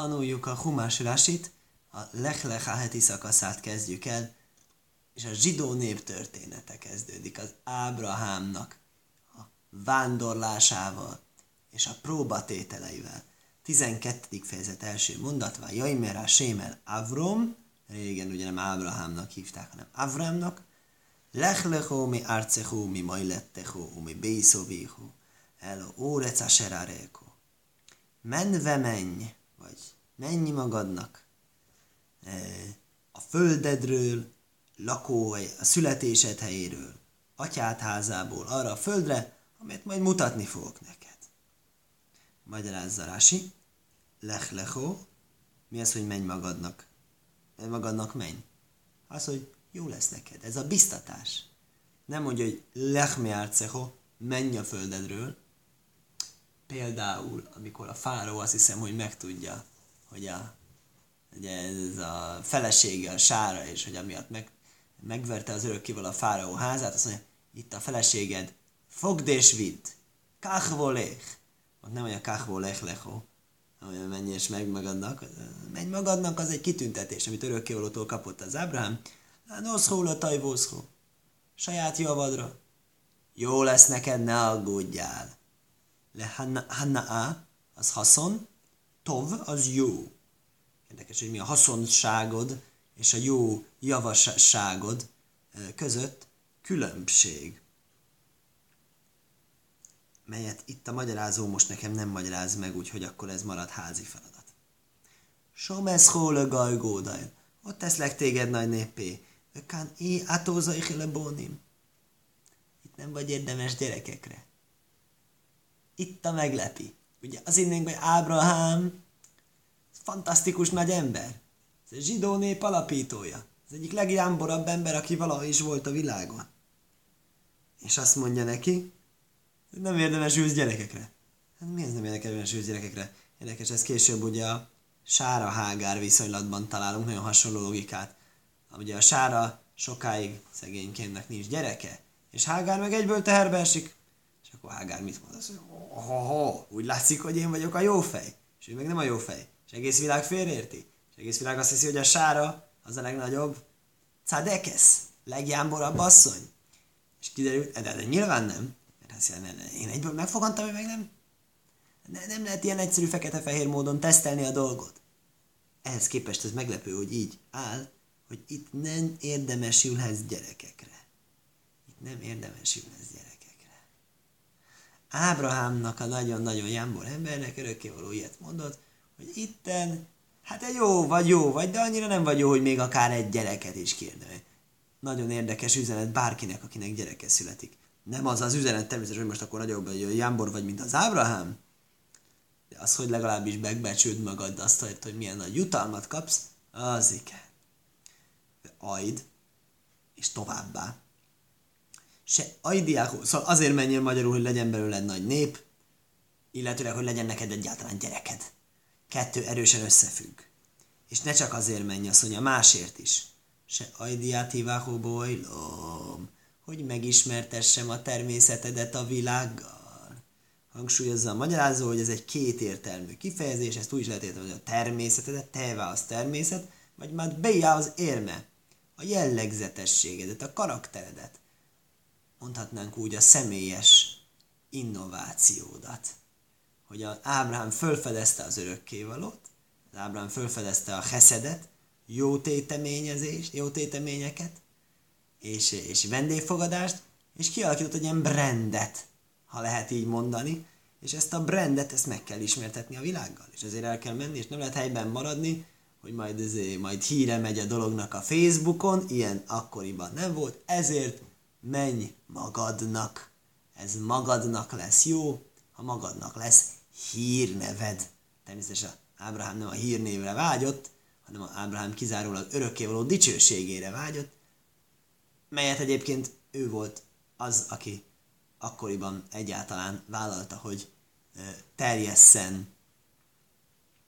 tanuljuk a Humás Rasit, a Lech heti szakaszát kezdjük el, és a zsidó nép története kezdődik az Ábrahámnak a vándorlásával és a próbatételeivel. 12. fejezet első mondatva, Jaimer Sémel Avrom, régen ugye nem Ábrahámnak hívták, hanem Avramnak, Lech lecho mi arcechu mi majlettechu mi beiszovichu, el óreca seraréko. Menve menj, menj magadnak e, a földedről, lakóhely, a születésed helyéről, atyád házából arra a földre, amit majd mutatni fogok neked. Magyarázza Rási, lech lecho, mi az, hogy menj magadnak? Magadnak menj. Az, hogy jó lesz neked. Ez a biztatás. Nem mondja, hogy lech mi menj a földedről. Például, amikor a fáró azt hiszem, hogy megtudja, hogy a, ugye ez a felesége a sára, és hogy amiatt meg, megverte az örökkéval a fáraó házát, azt mondja, itt a feleséged, fogd és vidd, kachvolech. Ott nem olyan kachvolech lecho, hogy menj és meg magadnak. Menj magadnak, az egy kitüntetés, amit örökkévalótól kapott az Ábrahám. Noszhó a tajvószhó. Saját javadra. Jó lesz neked, ne aggódjál. Le hanna, az haszon, tov az jó. Érdekes, hogy mi a haszonságod és a jó javasságod között különbség. Melyet itt a magyarázó most nekem nem magyaráz meg, úgyhogy akkor ez marad házi feladat. Somesz hóle gajgódaj. Ott teszlek téged nagy népé. Ökán é atóza bónim. Itt nem vagy érdemes gyerekekre. Itt a meglepi. Ugye az innünk, hogy Ábrahám fantasztikus nagy ember. Ez a zsidó nép alapítója. Az egyik legjámborabb ember, aki valaha is volt a világon. És azt mondja neki, hogy nem érdemes ősz gyerekekre. Hát mi ez nem érdemes ősz gyerekekre? Érdekes, ez később ugye a Sára Hágár viszonylatban találunk nagyon hasonló logikát. Ugye a Sára sokáig szegénykénnek nincs gyereke, és Hágár meg egyből teherbe esik. És akkor Hágár mit mond? Azt mondja, ho, ho, ho, úgy látszik, hogy én vagyok a jó fej. És ő meg nem a jó fej. És egész világ félreérti. És egész világ azt hiszi, hogy a Sára az a legnagyobb Cadekesz, legjámborabb asszony. És kiderült, de, de nyilván nem. Mert azt jelenti, én egyből megfogantam, hogy meg nem. Ne, nem lehet ilyen egyszerű fekete-fehér módon tesztelni a dolgot. Ehhez képest ez meglepő, hogy így áll, hogy itt nem érdemesülhez gyerekekre. Itt nem érdemesülhez gyerekekre. Ábrahámnak a nagyon-nagyon jámbor embernek örökkévaló ilyet mondott, hogy itten, hát egy jó vagy jó vagy, de annyira nem vagy jó, hogy még akár egy gyereket is kérne. Nagyon érdekes üzenet bárkinek, akinek gyereke születik. Nem az az üzenet természetesen, hogy most akkor nagyobb vagy jámbor vagy, mint az Ábrahám, de az, hogy legalábbis megbecsüld magad azt, hogy milyen nagy jutalmat kapsz, az igen. De ajd, és továbbá. Se ajdiákó, szóval azért menjél magyarul, hogy legyen belőled nagy nép, illetőleg, hogy legyen neked egyáltalán gyereked. Kettő erősen összefügg. És ne csak azért menj, azt mondja, másért is. Se ajdiátiváhó bojlom, hogy megismertessem a természetedet a világgal. Hangsúlyozza a magyarázó, hogy ez egy kétértelmű kifejezés, ezt úgy is lehet érteni, hogy a természetedet, tevá az természet, vagy már beja az érme, a jellegzetességedet, a karakteredet. Mondhatnánk úgy a személyes innovációdat hogy az Ábrahám fölfedezte az örökkévalót, az Ábrahám fölfedezte a heszedet, jó téteményezést, jó téteményeket, és, és vendégfogadást, és kialakított egy ilyen brandet, ha lehet így mondani, és ezt a brandet, ezt meg kell ismertetni a világgal, és ezért el kell menni, és nem lehet helyben maradni, hogy majd, ezért, majd híre megy a dolognak a Facebookon, ilyen akkoriban nem volt, ezért menj magadnak. Ez magadnak lesz jó, ha magadnak lesz hírneved. Természetesen Ábrahám nem a hírnévre vágyott, hanem Ábrahám kizárólag örökkévaló dicsőségére vágyott, melyet egyébként ő volt az, aki akkoriban egyáltalán vállalta, hogy terjesszen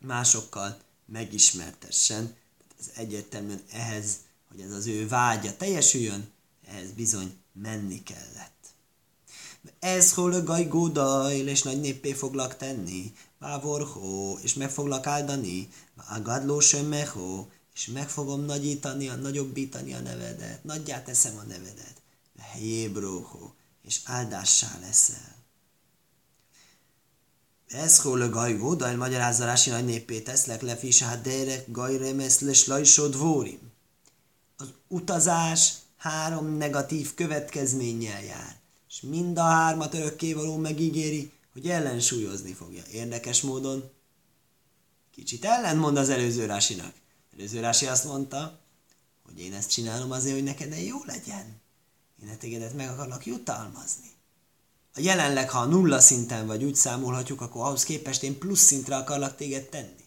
másokkal, megismertessen. Tehát ez egyértelműen ehhez, hogy ez az ő vágya teljesüljön, ehhez bizony menni kellett. Ez hol a gajgódajl, és nagy néppé foglak tenni. Vávorhó, és meg foglak áldani, Agadló Sömmehó, és meg fogom nagyítani, a nagyobbítani a nevedet, nagyjá teszem a nevedet. Helyébróhó, és áldássá leszel. Ez hol gajgó, de magyarázza Rási nagy néppé teszlek le fisá derek gajremesz le slajsod vórim. Az utazás három negatív következménnyel jár, és mind a hármat örökkévaló megígéri, hogy ellensúlyozni fogja. Érdekes módon kicsit ellentmond az előző rásinak. Előző rási azt mondta, hogy én ezt csinálom azért, hogy neked jó legyen. Én a tégedet meg akarlak jutalmazni. A jelenleg, ha a nulla szinten vagy úgy számolhatjuk, akkor ahhoz képest én plusz szintre akarlak téged tenni.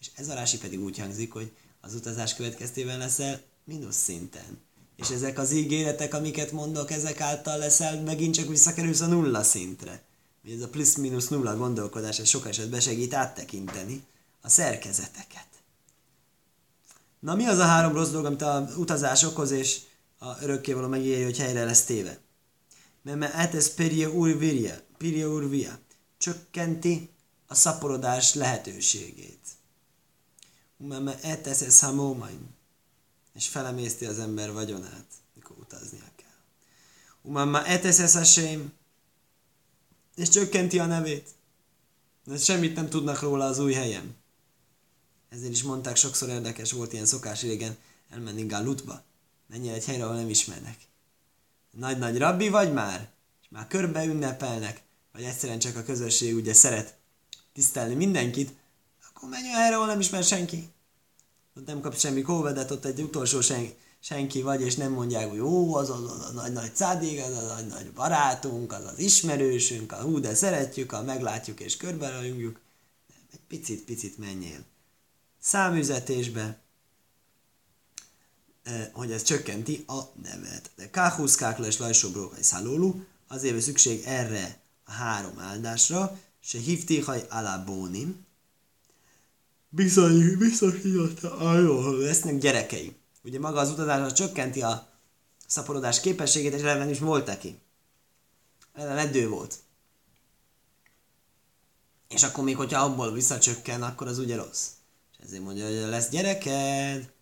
És ez a rási pedig úgy hangzik, hogy az utazás következtében leszel mínusz szinten. És ezek az ígéretek, amiket mondok, ezek által leszel, megint csak visszakerülsz a nulla szintre. Ez a plusz-minusz nulla gondolkodás, ez sok esetben segít áttekinteni a szerkezeteket. Na mi az a három rossz dolog, amit a utazás okoz, és a örökkévaló megírja, hogy helyre lesz téve? Mert etesz peria urviria, peria urvia, csökkenti a szaporodás lehetőségét. Mert etesz ez hamómain, és felemészti az ember vagyonát, mikor utaznia kell. Umama etesz ez a sém, és csökkenti a nevét. De semmit nem tudnak róla az új helyem. Ezért is mondták, sokszor érdekes volt ilyen szokás régen elmenni Galutba. Menjél egy helyre, ahol nem ismernek. Nagy-nagy rabbi vagy már? És már körbe ünnepelnek, vagy egyszerűen csak a közösség ugye szeret tisztelni mindenkit, akkor menj olyan helyre, ahol nem ismer senki. Nem kap semmi kóvedet, ott egy utolsó senki senki vagy, és nem mondják, hogy ó, az az, az a nagy-nagy cádig, az a nagy-nagy barátunk, az az ismerősünk, a hú, de szeretjük, ha meglátjuk és körberajongjuk. Egy picit-picit menjél. Számüzetésbe, eh, hogy ez csökkenti a nevet. De káhuszkák les lajsobróhaj szálólú, azért van szükség erre a három áldásra, se hívtihaj alábónim, bizony, bizonyította arról, lesznek gyerekeim ugye maga az utazás csökkenti a szaporodás képességét, és ellen is volt neki. Ellen edő volt. És akkor még, hogyha abból visszacsökken, akkor az ugye rossz. És ezért mondja, hogy lesz gyereked,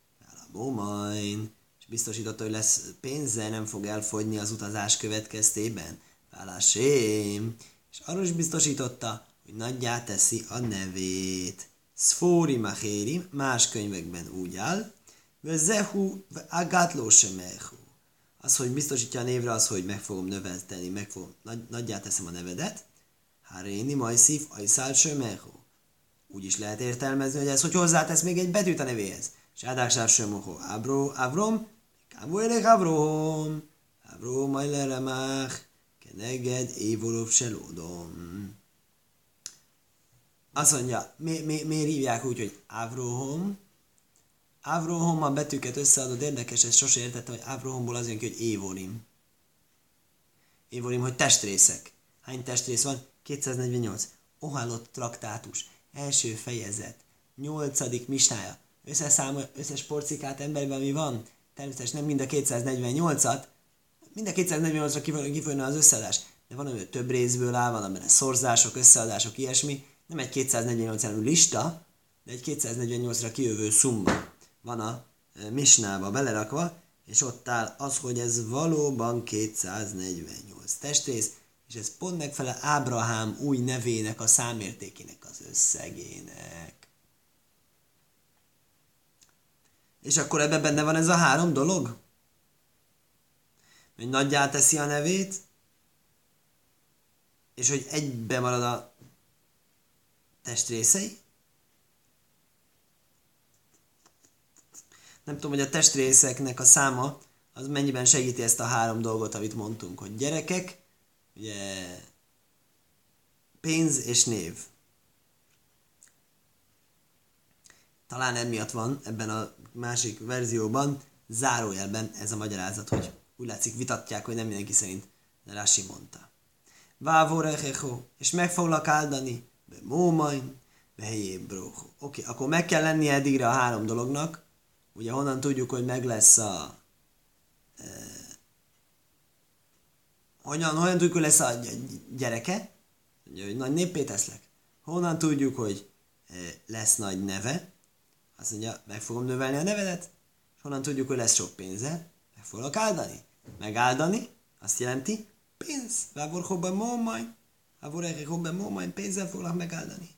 bómain, és biztosította, hogy lesz pénze, nem fog elfogyni az utazás következtében. Válásém. És arról is biztosította, hogy nagyjá teszi a nevét. Szfóri Machéri, más könyvekben úgy áll, Vezehu agatló semehu. Az, hogy biztosítja a névre, az, hogy meg fogom növelteni, meg fogom, nagy, nagyját teszem a nevedet. Háréni majszív ajszál semehu. Úgy is lehet értelmezni, hogy ez, hogy hozzátesz még egy betűt a nevéhez. Sádáksár semoho. Abro, Avrom, kámú elek Avrom. Avrom, ajleremach, keneged, évorov selódom. Azt mondja, mi, mi, miért hívják úgy, hogy Avrohom, a betűket összeadod, érdekes, ez sose értettem, hogy Avrohomból az jön ki, hogy Évorim. Évorim, hogy testrészek. Hány testrész van? 248. Ohálott traktátus. Első fejezet. Nyolcadik misnája. Összeszámol, összes porcikát emberben mi van? Természetesen nem mind a 248-at, mind a 248-ra kifolyna az összeadás. De van, hogy több részből áll, van benne szorzások, összeadások, ilyesmi. Nem egy 248 elő lista, de egy 248-ra kijövő szumma van a e, misnába belerakva, és ott áll az, hogy ez valóban 248 testrész, és ez pont megfelel Ábrahám új nevének, a számértékének az összegének. És akkor ebben benne van ez a három dolog? Hogy nagyjá teszi a nevét, és hogy egybe marad a testrészei, nem tudom, hogy a testrészeknek a száma az mennyiben segíti ezt a három dolgot, amit mondtunk, hogy gyerekek, ugye pénz és név. Talán emiatt van ebben a másik verzióban zárójelben ez a magyarázat, hogy úgy látszik vitatják, hogy nem mindenki szerint, de Rási mondta. Vávorechecho, és meg foglak áldani, mómain, be helyébb Oké, akkor meg kell lennie eddigre a három dolognak, Ugye honnan tudjuk, hogy meg lesz a... E, honnan, honnan tudjuk, hogy lesz a gyereke? Ugye, hogy nagy néppé teszlek. Honnan tudjuk, hogy lesz nagy neve? Azt mondja, meg fogom növelni a nevedet. És honnan tudjuk, hogy lesz sok pénze? Meg fogok áldani. Megáldani, azt jelenti pénz. Vávor hobban mómaj. Vávor erre hobban mómaj, pénzzel foglak megáldani.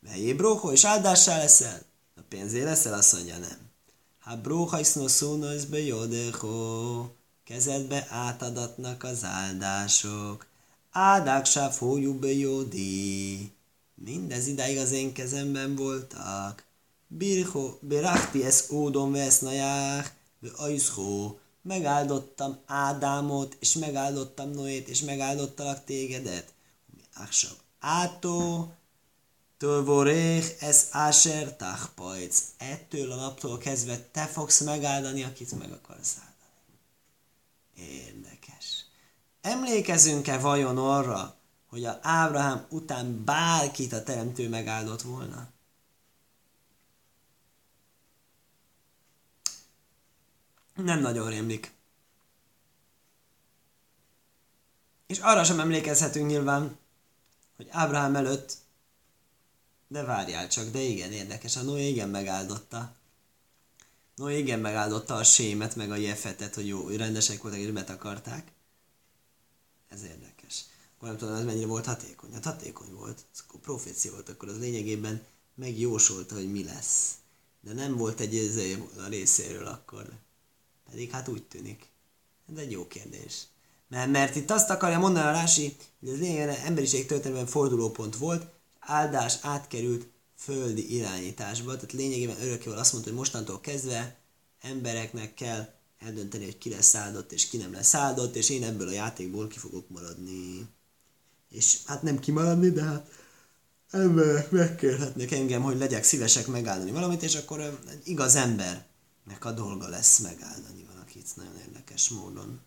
Melyé bróho, és áldássá leszel? A pénzé leszel, azt mondja, nem. Ha bróha iszno szóna, ez be jodeho. Kezedbe átadatnak az áldások. Ádáksá fójú be jódi. Mindez idáig az én kezemben voltak. Birho, berachti ez ódon vesznaják, ve ajszhó, megáldottam Ádámot, és megáldottam Noét, és megáldottalak tégedet. Aksav átó, Tölvoréh, ez Asher Tachpajc. Ettől a naptól kezdve te fogsz megáldani, akit meg akarsz áldani. Érdekes. Emlékezünk-e vajon arra, hogy a Ábrahám után bárkit a teremtő megáldott volna? Nem nagyon rémlik. És arra sem emlékezhetünk nyilván, hogy Ábrahám előtt, de várjál csak, de igen, érdekes, a Noé igen megáldotta. Noé igen megáldotta a sémet, meg a jefetet, hogy jó, rendesek voltak és betakarták. Ez érdekes. Akkor nem tudom, ez mennyire volt hatékony. Hát hatékony volt. Ez akkor profécia volt, akkor az lényegében megjósolta, hogy mi lesz. De nem volt egy a részéről akkor. Pedig hát úgy tűnik. Ez egy jó kérdés. Mert, mert itt azt akarja mondani a Rási, hogy ez lényegében emberiség történetben fordulópont volt, áldás átkerült földi irányításba, tehát lényegében örökkéval azt mondta, hogy mostantól kezdve embereknek kell eldönteni, hogy ki lesz áldott és ki nem lesz áldott, és én ebből a játékból ki fogok maradni. És hát nem kimaradni, de hát emberek megkérhetnek engem, hogy legyek szívesek megáldani valamit, és akkor egy igaz embernek a dolga lesz megáldani valakit nagyon érdekes módon.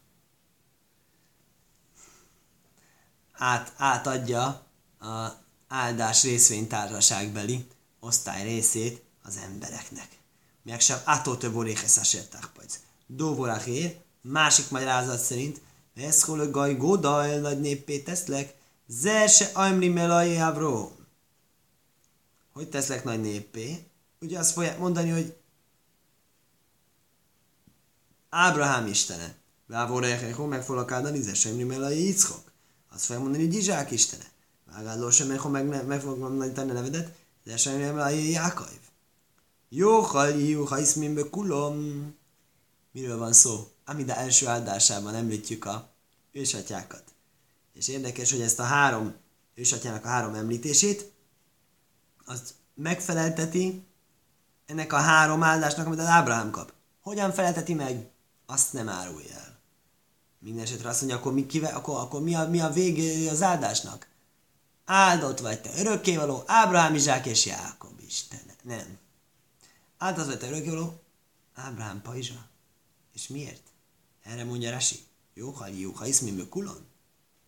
Át, átadja a áldás részvénytársaságbeli osztály részét az embereknek. Meg sem ától több oréhez asérták Dóvorákér, másik magyarázat szerint, ez hol gaj góda el nagy néppé teszlek, zer se ajmri melai Hogy teszlek nagy néppé? Ugye azt fogják mondani, hogy Ábrahám istene. Vávó meg fogok áldani, zer se melai Ickok. Azt fogják mondani, hogy Izsák istene. Vágáló sem meg, meg, meg fogok mondani a nevedet, zer se ajmri melai Jákaiv. Jó, ha jó, ha iszmimbe kulom. Miről van szó? Amida első áldásában említjük a ősatyákat. És érdekes, hogy ezt a három ősatyának a három említését, azt megfelelteti ennek a három áldásnak, amit az Ábrahám kap. Hogyan felelteti meg? Azt nem árulja el. Mindenesetre azt mondja, akkor mi, kive, akkor, akkor mi, a, mi a vége az áldásnak? Áldott vagy te örökkévaló, Ábrahám, Izsák és Jákob Isten. Nem. Áldott vagy te örökkévaló, Ábrahám, Pajzsa. És miért? Erre mondja Rasi. Jó, ha jó, ha iszmimő kulon.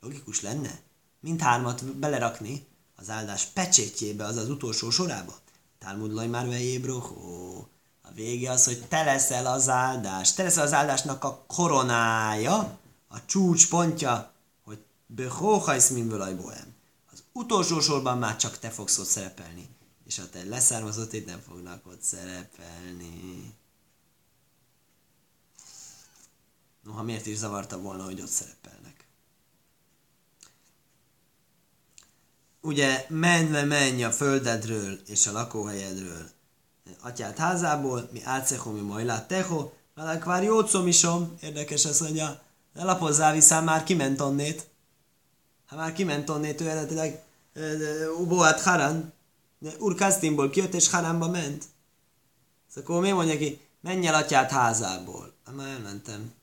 Logikus lenne mindhármat belerakni az áldás pecsétjébe, az az utolsó sorába. Talmud már vejébrohó. A vége az, hogy te leszel az áldás. Te leszel az áldásnak a koronája, a csúcspontja, hogy behóhajsz min bohem. Az utolsó sorban már csak te fogsz ott szerepelni. És a te leszármazott itt nem fognak ott szerepelni. Noha miért is zavarta volna, hogy ott szerepelnek. Ugye menve menj a földedről és a lakóhelyedről atyát házából, mi mi majd teho, velek vár jócomisom, érdekes ez, mondja, ne lapozzál vissza, már kiment onnét. Ha már kiment onnét, ő eredetileg Uboát Haran, Urkáztimból kijött és Haranba ment. Szóval akkor mi mondja ki, menj el atyát házából. Hát már elmentem.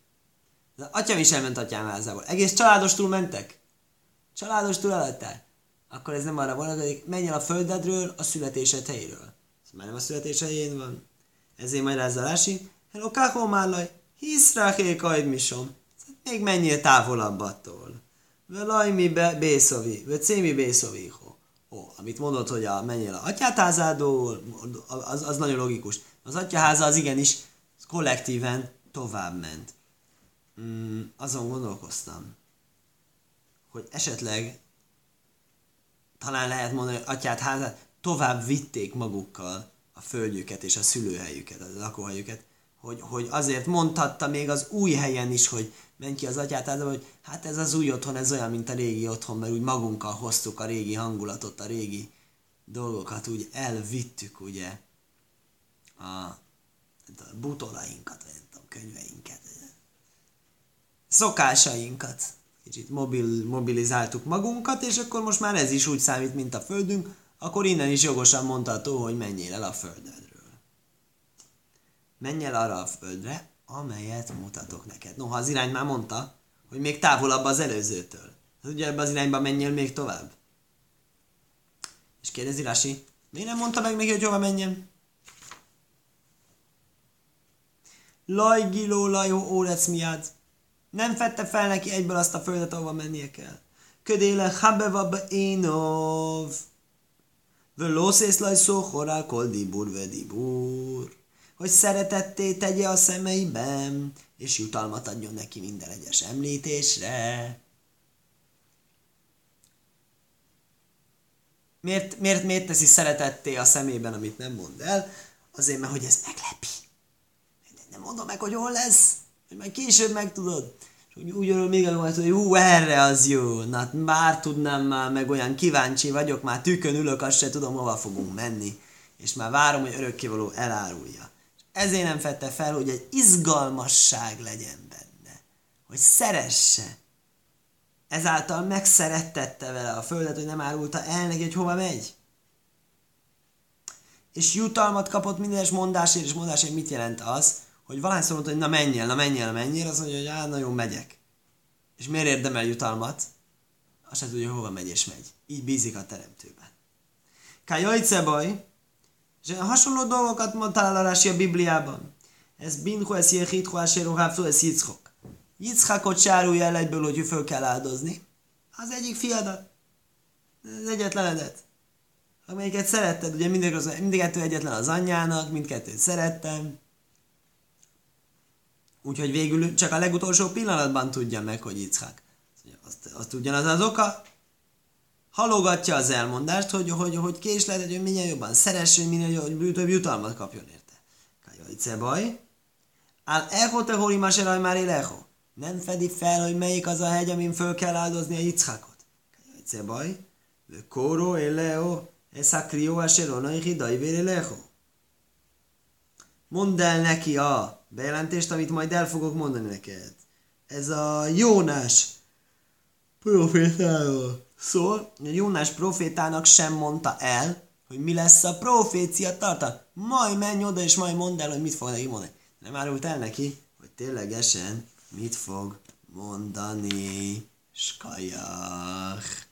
De atyám is elment atyám házából. Egész családos túl mentek? Családos túl előtte? Akkor ez nem arra vonatkozik, menj el a földedről a születésed helyéről. Ez már nem a születés helyén van. Ezért majd ez a rási. Hello, mállaj, hisz ráké misom. Még menjél távolabb attól. Velaj mi be, bészovi, vagy cémi bészovi. Ó, amit mondod, hogy a, menjél a atyátházából, az, az nagyon logikus. Az atyaháza az igenis kollektíven tovább ment mm, azon gondolkoztam, hogy esetleg talán lehet mondani, hogy atyát házát tovább vitték magukkal a földjüket és a szülőhelyüket, a lakóhelyüket, hogy, hogy azért mondhatta még az új helyen is, hogy menj ki az atyát házába, hogy hát ez az új otthon, ez olyan, mint a régi otthon, mert úgy magunkkal hoztuk a régi hangulatot, a régi dolgokat, úgy elvittük, ugye, a, a butolainkat, vagy nem tudom, könyveinket, szokásainkat. Kicsit mobil, mobilizáltuk magunkat, és akkor most már ez is úgy számít, mint a földünk, akkor innen is jogosan mondható, hogy menjél el a földedről. Menj el arra a földre, amelyet mutatok neked. Noha az irány már mondta, hogy még távolabb az előzőtől. Hát ugye ebbe az irányba menjél még tovább. És kérdezi Rasi, miért nem mondta meg neki, hogy hova menjen? Lajgiló lajó órec miatt. Nem fette fel neki egyből azt a földet, ahova mennie kell. Ködéle habevab énov. Völószész lajszó horál kol dibur dibur. Hogy szeretetté tegye a szemeiben, és jutalmat adjon neki minden egyes említésre. Miért, miért, miért teszi szeretetté a szemében, amit nem mond el? Azért, mert hogy ez meglepi. Nem mondom meg, hogy hol lesz, hogy majd később megtudod. És úgy, úgy örül még előtt, hogy hú, erre az jó. Na, már tudnám már, meg olyan kíváncsi vagyok, már tükön ülök, azt se tudom, hova fogunk menni. És már várom, hogy örökkévaló elárulja. Ezért nem fette fel, hogy egy izgalmasság legyen benne. Hogy szeresse ezáltal megszerettette vele a földet, hogy nem árulta el neki, hogy hova megy. És jutalmat kapott minden mondásért, és mondásért mit jelent az, hogy valahányszor mondta, hogy na menjél, na menjél, na menjél, az mondja, hogy á, nagyon megyek. És miért érdemel jutalmat? Azt sem tudja, hova megy és megy. Így bízik a teremtőben. Kájajce baj, és hasonló dolgokat mondtál a Rási a Bibliában. Ez binhu ez jechithu aséru ez yitzchok. Yitzchakot se árulja el egyből, hogy föl kell áldozni. Az egyik fiadat. Az egyetlenedet. Amelyiket szeretted, ugye mindig az, mindkettő egyetlen az anyjának, mindkettőt szerettem. Úgyhogy végül csak a legutolsó pillanatban tudja meg, hogy Yitzchak. Azt, azt ugyanaz az oka, halogatja az elmondást, hogy, hogy, hogy késlet, hogy minél jobban szeressön, minél több jutalmat kapjon érte. Kajajce baj. Al echo te hori maseraj már élecho nem fedi fel, hogy melyik az a hegy, amin föl kell áldozni a Yitzchakot. Kajajce baj, de kóró eleo, ez a krió a seronai hidai véreleho. Mondd el neki a bejelentést, amit majd el fogok mondani neked. Ez a Jónás profétáról szól. A Jónás profétának sem mondta el, hogy mi lesz a profécia tartalma. Majd menj oda, és majd mondd el, hogy mit fog neki mondani. Nem árult el neki, hogy ténylegesen mit fog mondani Skajach.